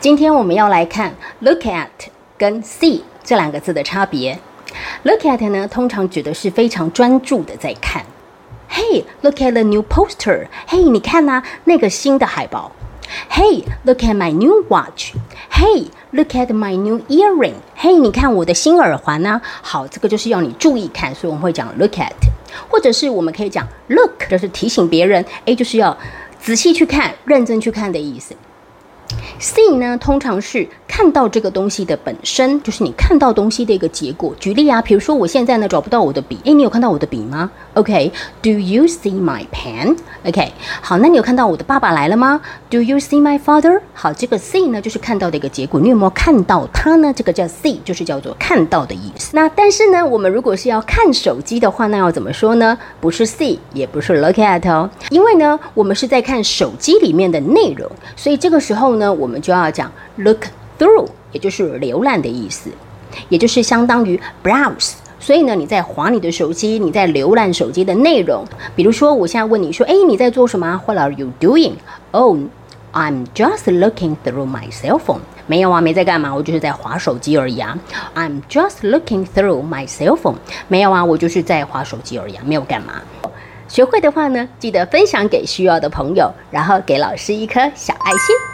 今天我们要来看 look at 跟 see 这两个字的差别。look at 呢，通常指的是非常专注的在看。Hey, look at the new poster. Hey，你看呐、那个新的海报。Hey, look at my new watch. Hey, look at my new earring. Hey，你看我的新耳环呢、好，这个就是要你注意看，所以我们会讲 look at，或者是我们可以讲 look，就是提醒别人，诶，就是要仔细去看、认真去看的意思。See 呢，通常是看到这个东西的本身，就是你看到东西的一个结果。举例啊，比如说我现在呢找不到我的笔，诶，你有看到我的笔吗？OK，Do、you see my pen？OK，、好，那你有看到我的爸爸来了吗？Do you see my father？好，这个 see 呢就是看到的一个结果，你有没有看到它呢？这个叫 see，就是叫做看到的意思。那但是呢，我们如果是要看手机的话，那要怎么说呢？不是 see，也不是 look at 哦，因为呢，我们是在看手机里面的内容，所以这个时候呢，我我们就要讲 look through，也就是浏览的意思，也就是相当于 browse。所以呢，你在划你的手机，你在浏览手机的内容。比如说，我现在问你说：“哎，你在做什么啊？”What are you doing? Oh, I'm just looking through my cell phone. 没有啊，没在干嘛，我就是在划手机而已啊。I'm just looking through my cell phone. 没有啊，我就是在划手机而已啊，没有干嘛。学会的话呢，记得分享给需要的朋友，然后给老师一颗小爱心。